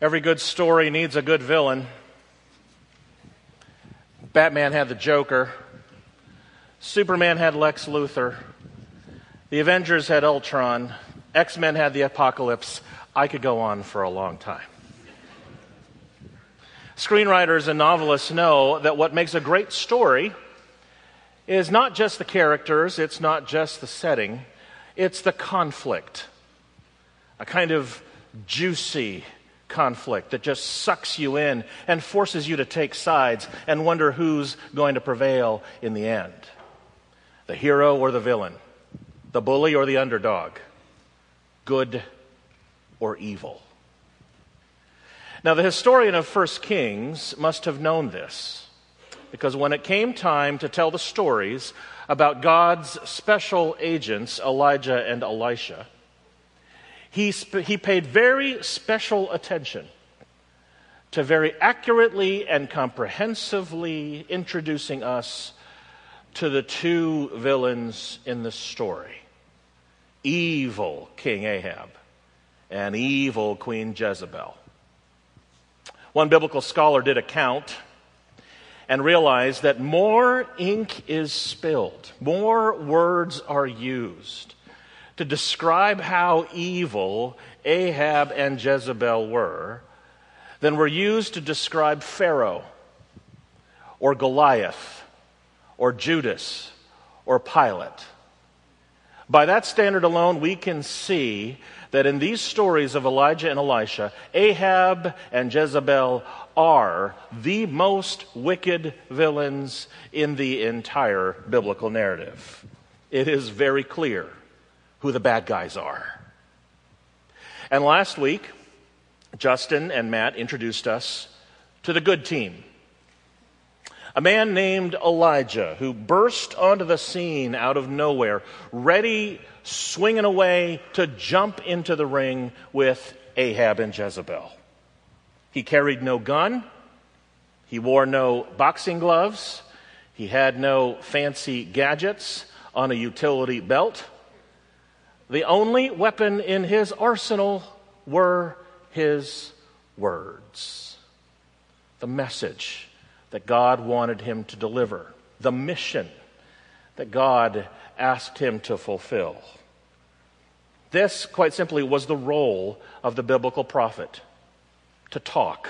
Every good story needs a good villain. Batman had the Joker. Superman had Lex Luthor. The Avengers had Ultron. X Men had the Apocalypse. I could go on for a long time. Screenwriters and novelists know that what makes a great story is not just the characters, it's not just the setting, it's the conflict. A kind of juicy, conflict that just sucks you in and forces you to take sides and wonder who's going to prevail in the end. The hero or the villain, the bully or the underdog, good or evil. Now, the historian of First Kings must have known this because when it came time to tell the stories about God's special agents, Elijah and Elisha, he, sp- he paid very special attention to very accurately and comprehensively introducing us to the two villains in the story evil King Ahab and evil Queen Jezebel. One biblical scholar did a count and realized that more ink is spilled, more words are used to describe how evil Ahab and Jezebel were than were used to describe Pharaoh or Goliath or Judas or Pilate. By that standard alone, we can see that in these stories of Elijah and Elisha, Ahab and Jezebel are the most wicked villains in the entire biblical narrative. It is very clear who the bad guys are. And last week, Justin and Matt introduced us to the good team. A man named Elijah who burst onto the scene out of nowhere, ready, swinging away to jump into the ring with Ahab and Jezebel. He carried no gun, he wore no boxing gloves, he had no fancy gadgets on a utility belt. The only weapon in his arsenal were his words. The message that God wanted him to deliver, the mission that God asked him to fulfill. This, quite simply, was the role of the biblical prophet to talk,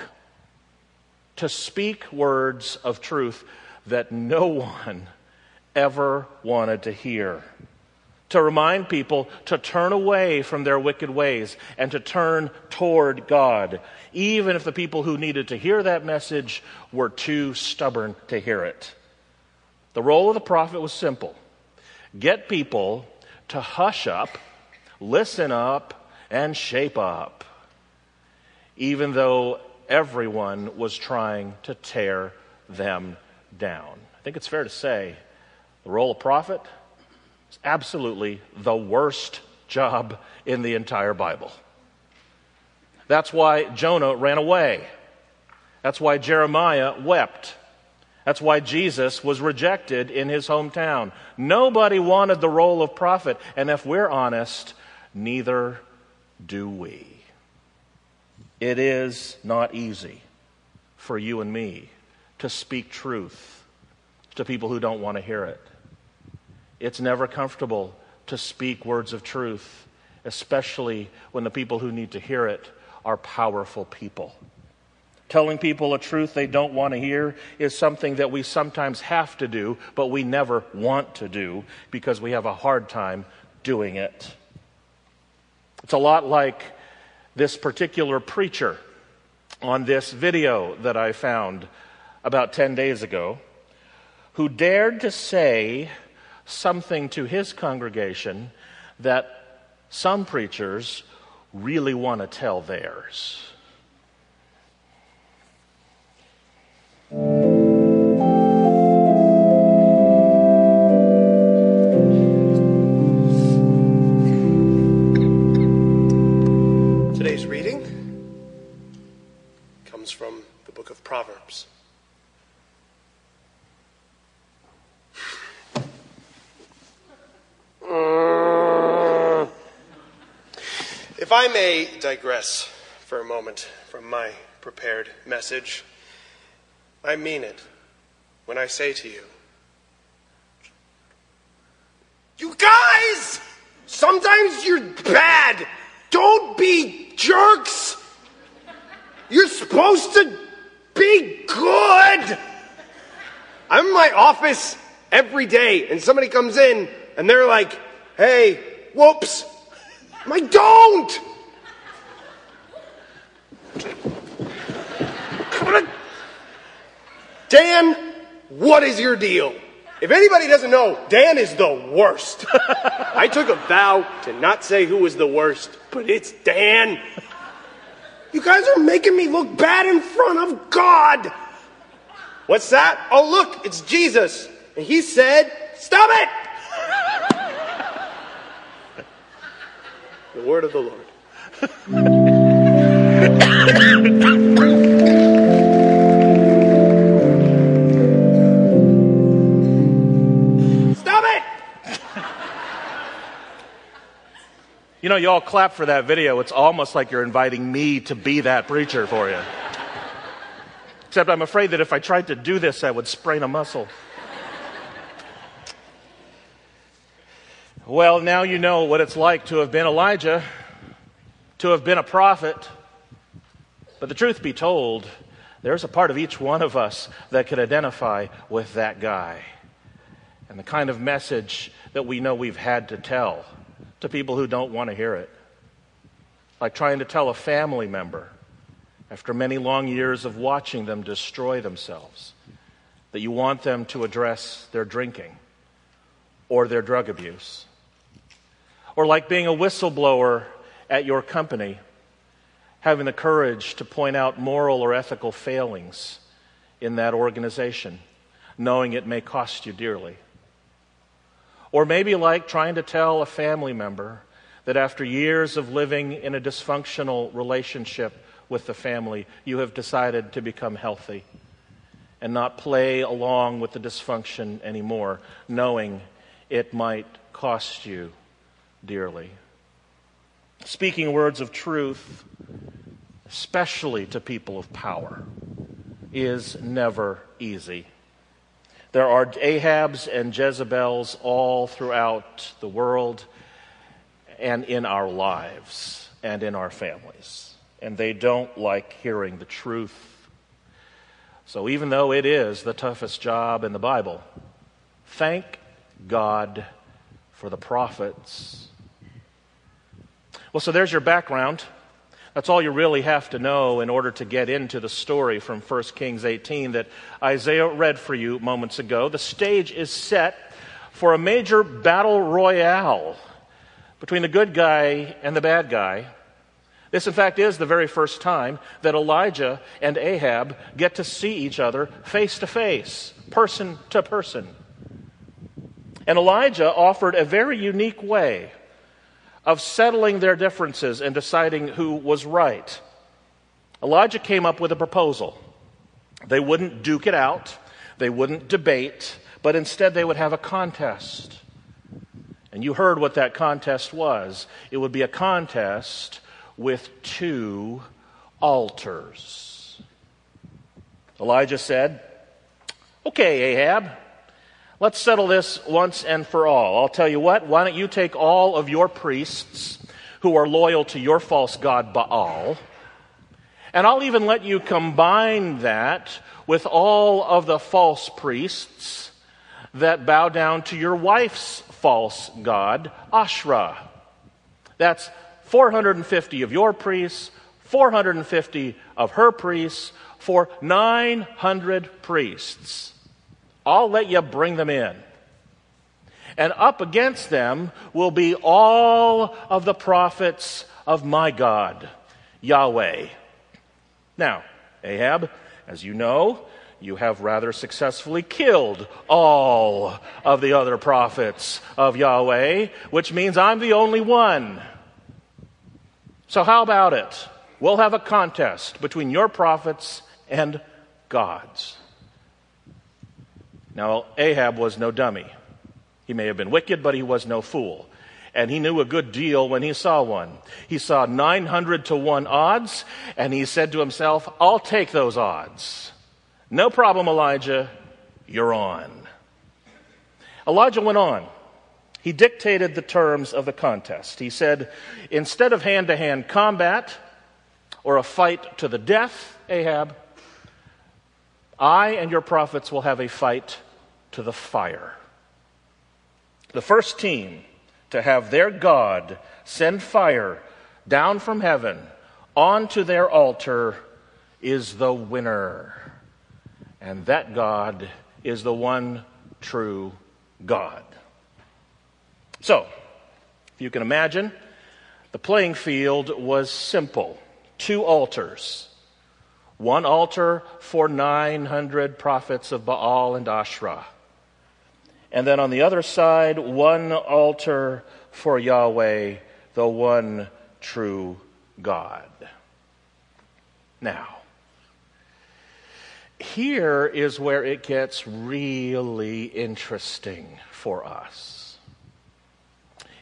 to speak words of truth that no one ever wanted to hear to remind people to turn away from their wicked ways and to turn toward God, even if the people who needed to hear that message were too stubborn to hear it. The role of the prophet was simple get people to hush up, listen up, and shape up, even though everyone was trying to tear them down. I think it's fair to say the role of prophet it's absolutely the worst job in the entire Bible. That's why Jonah ran away. That's why Jeremiah wept. That's why Jesus was rejected in his hometown. Nobody wanted the role of prophet, and if we're honest, neither do we. It is not easy for you and me to speak truth to people who don't want to hear it. It's never comfortable to speak words of truth, especially when the people who need to hear it are powerful people. Telling people a truth they don't want to hear is something that we sometimes have to do, but we never want to do because we have a hard time doing it. It's a lot like this particular preacher on this video that I found about 10 days ago who dared to say something to his congregation that some preachers really want to tell theirs. Today's reading comes from the book of Proverbs. I may digress for a moment from my prepared message. I mean it when I say to you, You guys! Sometimes you're bad. Don't be jerks. You're supposed to be good. I'm in my office every day, and somebody comes in and they're like, hey, whoops. I'm like, don't! Dan, what is your deal? If anybody doesn't know, Dan is the worst. I took a vow to not say who was the worst, but it's Dan. You guys are making me look bad in front of God. What's that? Oh, look, it's Jesus. And he said, Stop it! the word of the Lord. You know, you all clap for that video. It's almost like you're inviting me to be that preacher for you. Except I'm afraid that if I tried to do this, I would sprain a muscle. Well, now you know what it's like to have been Elijah, to have been a prophet. But the truth be told, there's a part of each one of us that could identify with that guy and the kind of message that we know we've had to tell to people who don't want to hear it. Like trying to tell a family member after many long years of watching them destroy themselves that you want them to address their drinking or their drug abuse. Or like being a whistleblower at your company, having the courage to point out moral or ethical failings in that organization, knowing it may cost you dearly. Or maybe like trying to tell a family member that after years of living in a dysfunctional relationship with the family, you have decided to become healthy and not play along with the dysfunction anymore, knowing it might cost you dearly. Speaking words of truth, especially to people of power, is never easy. There are Ahabs and Jezebels all throughout the world and in our lives and in our families. And they don't like hearing the truth. So, even though it is the toughest job in the Bible, thank God for the prophets. Well, so there's your background. That's all you really have to know in order to get into the story from 1 Kings 18 that Isaiah read for you moments ago. The stage is set for a major battle royale between the good guy and the bad guy. This, in fact, is the very first time that Elijah and Ahab get to see each other face to face, person to person. And Elijah offered a very unique way of settling their differences and deciding who was right. Elijah came up with a proposal. They wouldn't duke it out, they wouldn't debate, but instead they would have a contest. And you heard what that contest was. It would be a contest with two altars. Elijah said, Okay, Ahab, Let's settle this once and for all. I'll tell you what, why don't you take all of your priests who are loyal to your false god Baal, and I'll even let you combine that with all of the false priests that bow down to your wife's false god, Asherah. That's 450 of your priests, 450 of her priests, for 900 priests. I'll let you bring them in. And up against them will be all of the prophets of my God, Yahweh. Now, Ahab, as you know, you have rather successfully killed all of the other prophets of Yahweh, which means I'm the only one. So, how about it? We'll have a contest between your prophets and God's. Now, Ahab was no dummy. He may have been wicked, but he was no fool. And he knew a good deal when he saw one. He saw 900 to 1 odds, and he said to himself, I'll take those odds. No problem, Elijah. You're on. Elijah went on. He dictated the terms of the contest. He said, instead of hand to hand combat or a fight to the death, Ahab, I and your prophets will have a fight to the fire. The first team to have their God send fire down from heaven onto their altar is the winner. And that God is the one true God. So, if you can imagine, the playing field was simple two altars. One altar for 900 prophets of Baal and Asherah. And then on the other side, one altar for Yahweh, the one true God. Now, here is where it gets really interesting for us.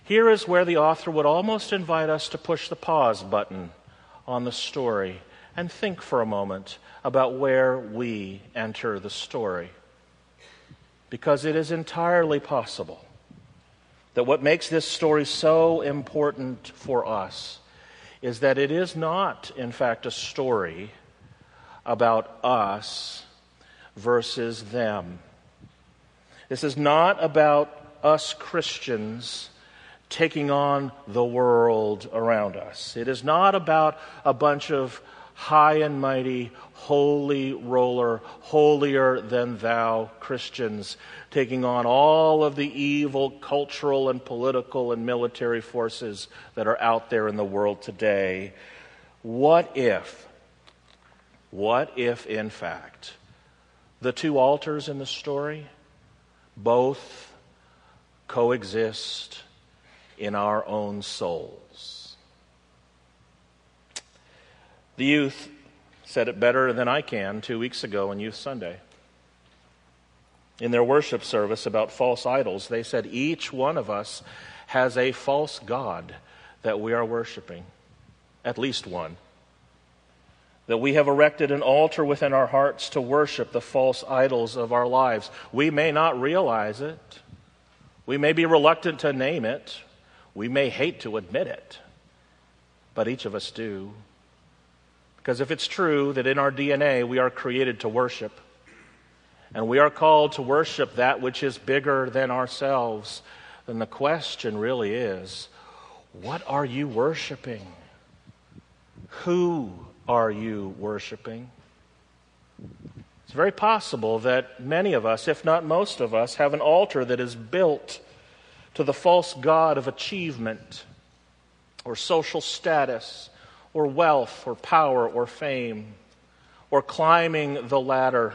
Here is where the author would almost invite us to push the pause button on the story and think for a moment about where we enter the story. Because it is entirely possible that what makes this story so important for us is that it is not, in fact, a story about us versus them. This is not about us Christians taking on the world around us. It is not about a bunch of high and mighty, holy roller, holier than thou Christians, taking on all of the evil cultural and political and military forces that are out there in the world today. What if, what if, in fact, the two altars in the story both coexist in our own souls. The youth said it better than I can two weeks ago on Youth Sunday. In their worship service about false idols, they said each one of us has a false God that we are worshiping, at least one. That we have erected an altar within our hearts to worship the false idols of our lives. We may not realize it. We may be reluctant to name it. We may hate to admit it, but each of us do. Because if it's true that in our DNA we are created to worship, and we are called to worship that which is bigger than ourselves, then the question really is what are you worshiping? Who are you worshiping? It's very possible that many of us, if not most of us, have an altar that is built to the false god of achievement or social status or wealth or power or fame or climbing the ladder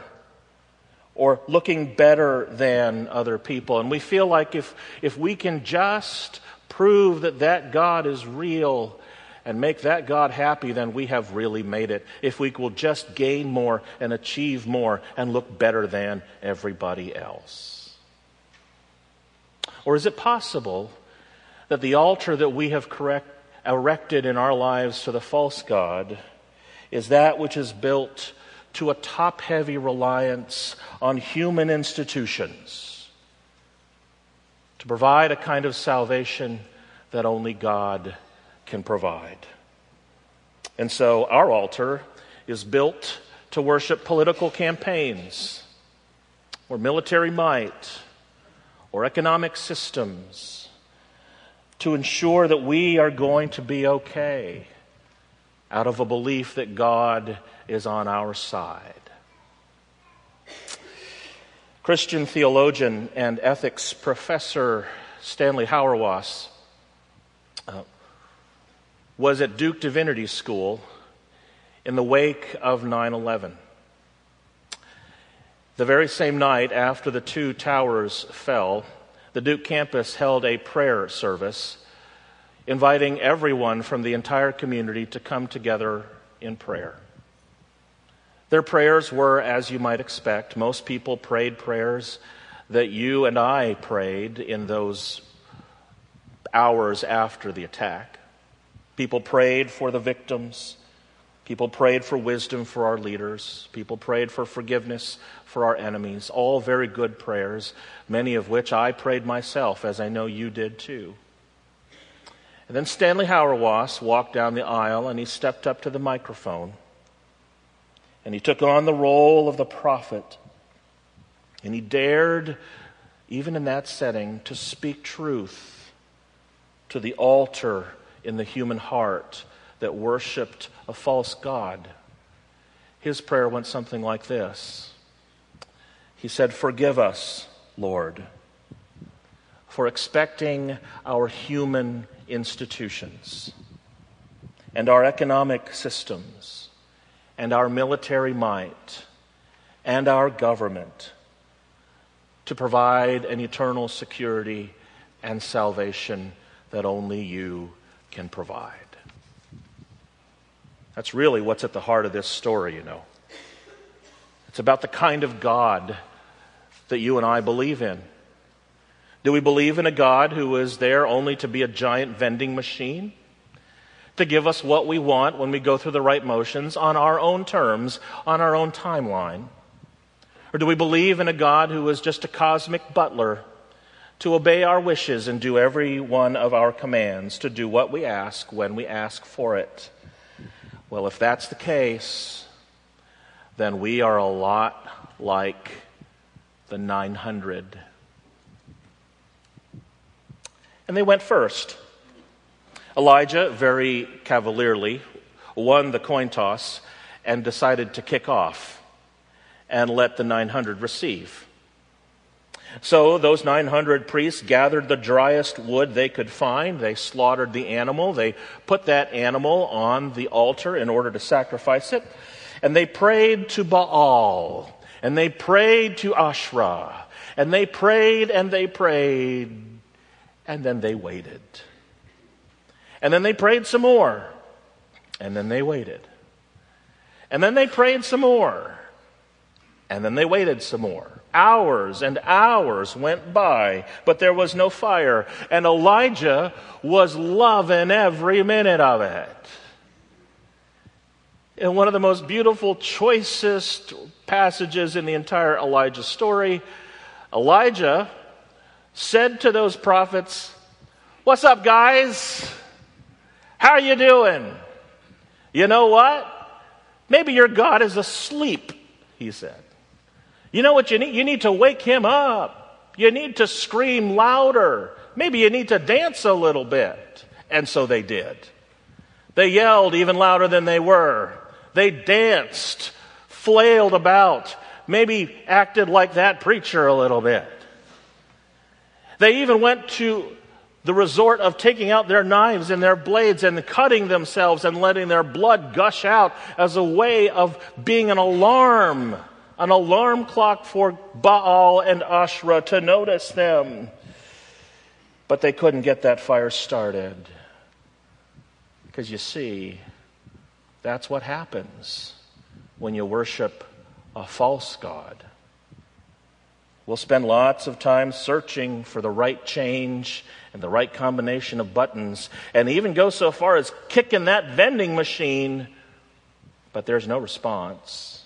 or looking better than other people. And we feel like if, if we can just prove that that God is real and make that God happy, then we have really made it. If we will just gain more and achieve more and look better than everybody else. Or is it possible that the altar that we have correct, erected in our lives to the false God is that which is built to a top heavy reliance on human institutions to provide a kind of salvation that only God can provide? And so our altar is built to worship political campaigns or military might or economic systems to ensure that we are going to be okay out of a belief that God is on our side. Christian theologian and ethics professor Stanley Hauerwas uh, was at Duke Divinity School in the wake of 9 11. The very same night after the two towers fell, the Duke campus held a prayer service, inviting everyone from the entire community to come together in prayer. Their prayers were, as you might expect, most people prayed prayers that you and I prayed in those hours after the attack. People prayed for the victims. People prayed for wisdom for our leaders. People prayed for forgiveness for our enemies. All very good prayers, many of which I prayed myself, as I know you did too. And then Stanley Hauerwas walked down the aisle and he stepped up to the microphone. And he took on the role of the prophet. And he dared, even in that setting, to speak truth to the altar in the human heart that worshiped a false God. His prayer went something like this He said, Forgive us, Lord, for expecting our human institutions and our economic systems and our military might and our government to provide an eternal security and salvation that only you can provide. That's really what's at the heart of this story, you know. It's about the kind of God that you and I believe in. Do we believe in a God who is there only to be a giant vending machine? To give us what we want when we go through the right motions on our own terms, on our own timeline? Or do we believe in a God who is just a cosmic butler to obey our wishes and do every one of our commands, to do what we ask when we ask for it? Well, if that's the case, then we are a lot like the 900. And they went first. Elijah, very cavalierly, won the coin toss and decided to kick off and let the 900 receive. So those 900 priests gathered the driest wood they could find. They slaughtered the animal. They put that animal on the altar in order to sacrifice it. And they prayed to Baal. And they prayed to Asherah. And they prayed and they prayed. And then they waited. And then they prayed some more. And then they waited. And then they prayed some more. And then they waited some more. Hours and hours went by, but there was no fire. And Elijah was loving every minute of it. In one of the most beautiful, choicest passages in the entire Elijah story, Elijah said to those prophets, What's up, guys? How are you doing? You know what? Maybe your God is asleep, he said. You know what you need? You need to wake him up. You need to scream louder. Maybe you need to dance a little bit. And so they did. They yelled even louder than they were. They danced, flailed about, maybe acted like that preacher a little bit. They even went to the resort of taking out their knives and their blades and cutting themselves and letting their blood gush out as a way of being an alarm an alarm clock for Baal and Asherah to notice them. But they couldn't get that fire started. Because you see, that's what happens when you worship a false God. We'll spend lots of time searching for the right change and the right combination of buttons, and even go so far as kicking that vending machine, but there's no response.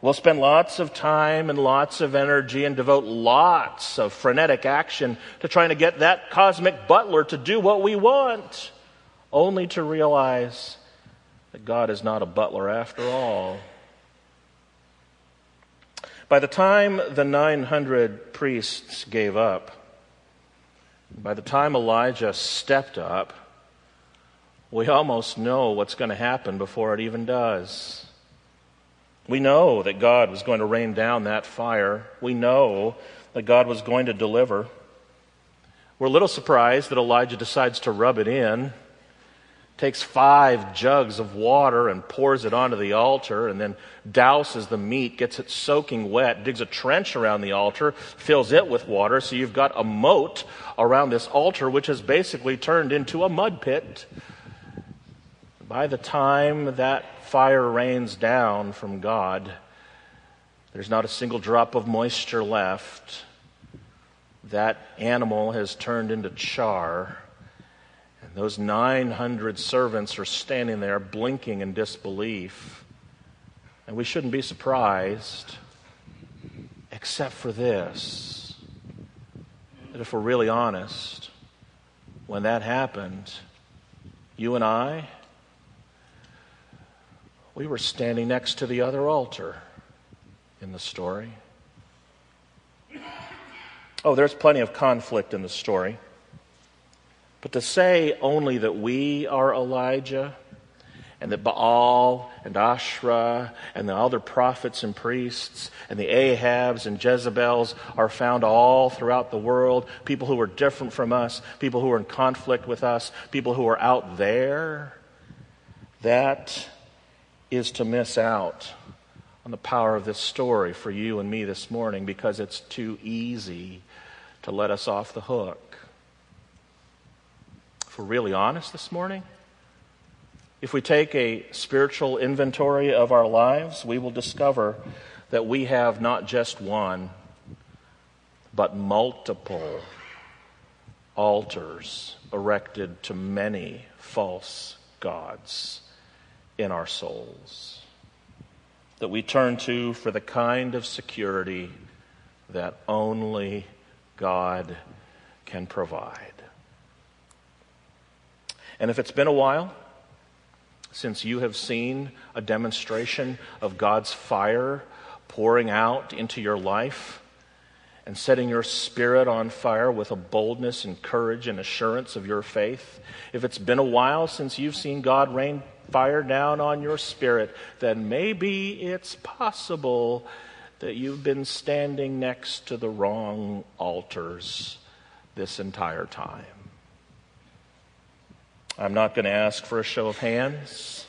We'll spend lots of time and lots of energy and devote lots of frenetic action to trying to get that cosmic butler to do what we want, only to realize that God is not a butler after all. By the time the 900 priests gave up, by the time Elijah stepped up, we almost know what's going to happen before it even does. We know that God was going to rain down that fire. We know that God was going to deliver. We're a little surprised that Elijah decides to rub it in, takes five jugs of water and pours it onto the altar, and then douses the meat, gets it soaking wet, digs a trench around the altar, fills it with water. So you've got a moat around this altar, which has basically turned into a mud pit. By the time that fire rains down from God, there's not a single drop of moisture left. that animal has turned into char, and those 900 servants are standing there blinking in disbelief. And we shouldn't be surprised, except for this that if we're really honest, when that happened, you and I, we were standing next to the other altar in the story. Oh, there's plenty of conflict in the story. But to say only that we are Elijah and that Baal and Asherah and the other prophets and priests and the Ahabs and Jezebels are found all throughout the world, people who are different from us, people who are in conflict with us, people who are out there, that is to miss out on the power of this story for you and me this morning because it's too easy to let us off the hook. If we're really honest this morning, if we take a spiritual inventory of our lives, we will discover that we have not just one, but multiple altars erected to many false gods in our souls that we turn to for the kind of security that only God can provide. And if it's been a while since you have seen a demonstration of God's fire pouring out into your life and setting your spirit on fire with a boldness and courage and assurance of your faith, if it's been a while since you've seen God rain fire down on your spirit, then maybe it's possible that you've been standing next to the wrong altars this entire time. I'm not going to ask for a show of hands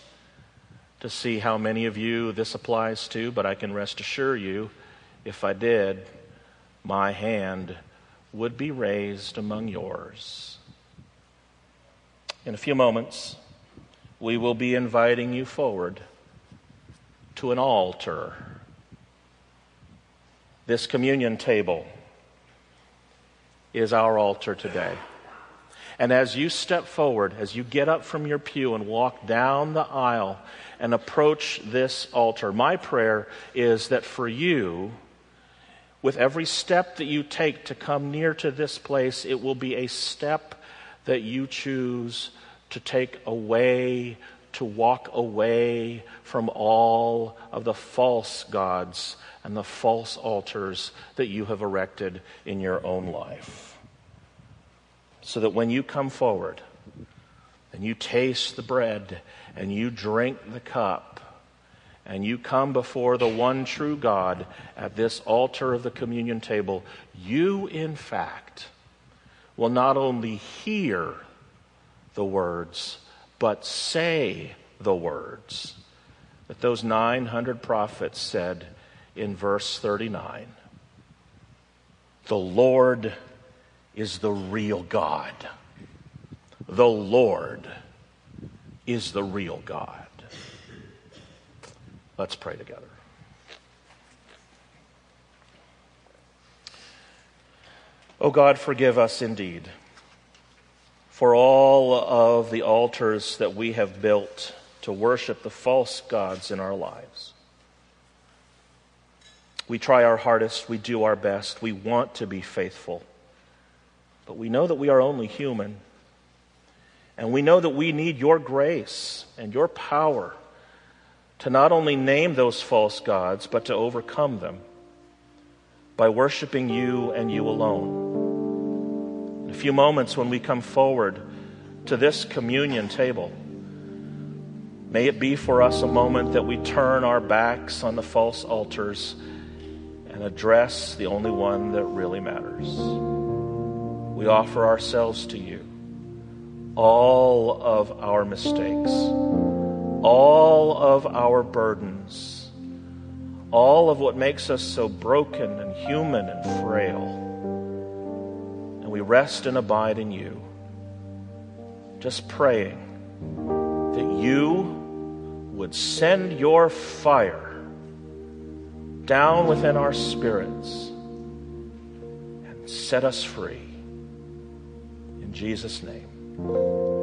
to see how many of you this applies to, but I can rest assure you, if I did, my hand would be raised among yours. In a few moments, we will be inviting you forward to an altar. This communion table is our altar today. And as you step forward, as you get up from your pew and walk down the aisle and approach this altar, my prayer is that for you, with every step that you take to come near to this place, it will be a step that you choose to take away, to walk away from all of the false gods and the false altars that you have erected in your own life. So that when you come forward and you taste the bread and you drink the cup, and you come before the one true God at this altar of the communion table, you, in fact, will not only hear the words, but say the words that those 900 prophets said in verse 39. The Lord is the real God. The Lord is the real God. Let's pray together. Oh God, forgive us indeed for all of the altars that we have built to worship the false gods in our lives. We try our hardest, we do our best, we want to be faithful, but we know that we are only human. And we know that we need your grace and your power to not only name those false gods, but to overcome them by worshiping you and you alone. A few moments, when we come forward to this communion table, may it be for us a moment that we turn our backs on the false altars and address the only one that really matters. We offer ourselves to you, all of our mistakes, all of our burdens, all of what makes us so broken and human and frail and we rest and abide in you. Just praying that you would send your fire down within our spirits and set us free. In Jesus' name.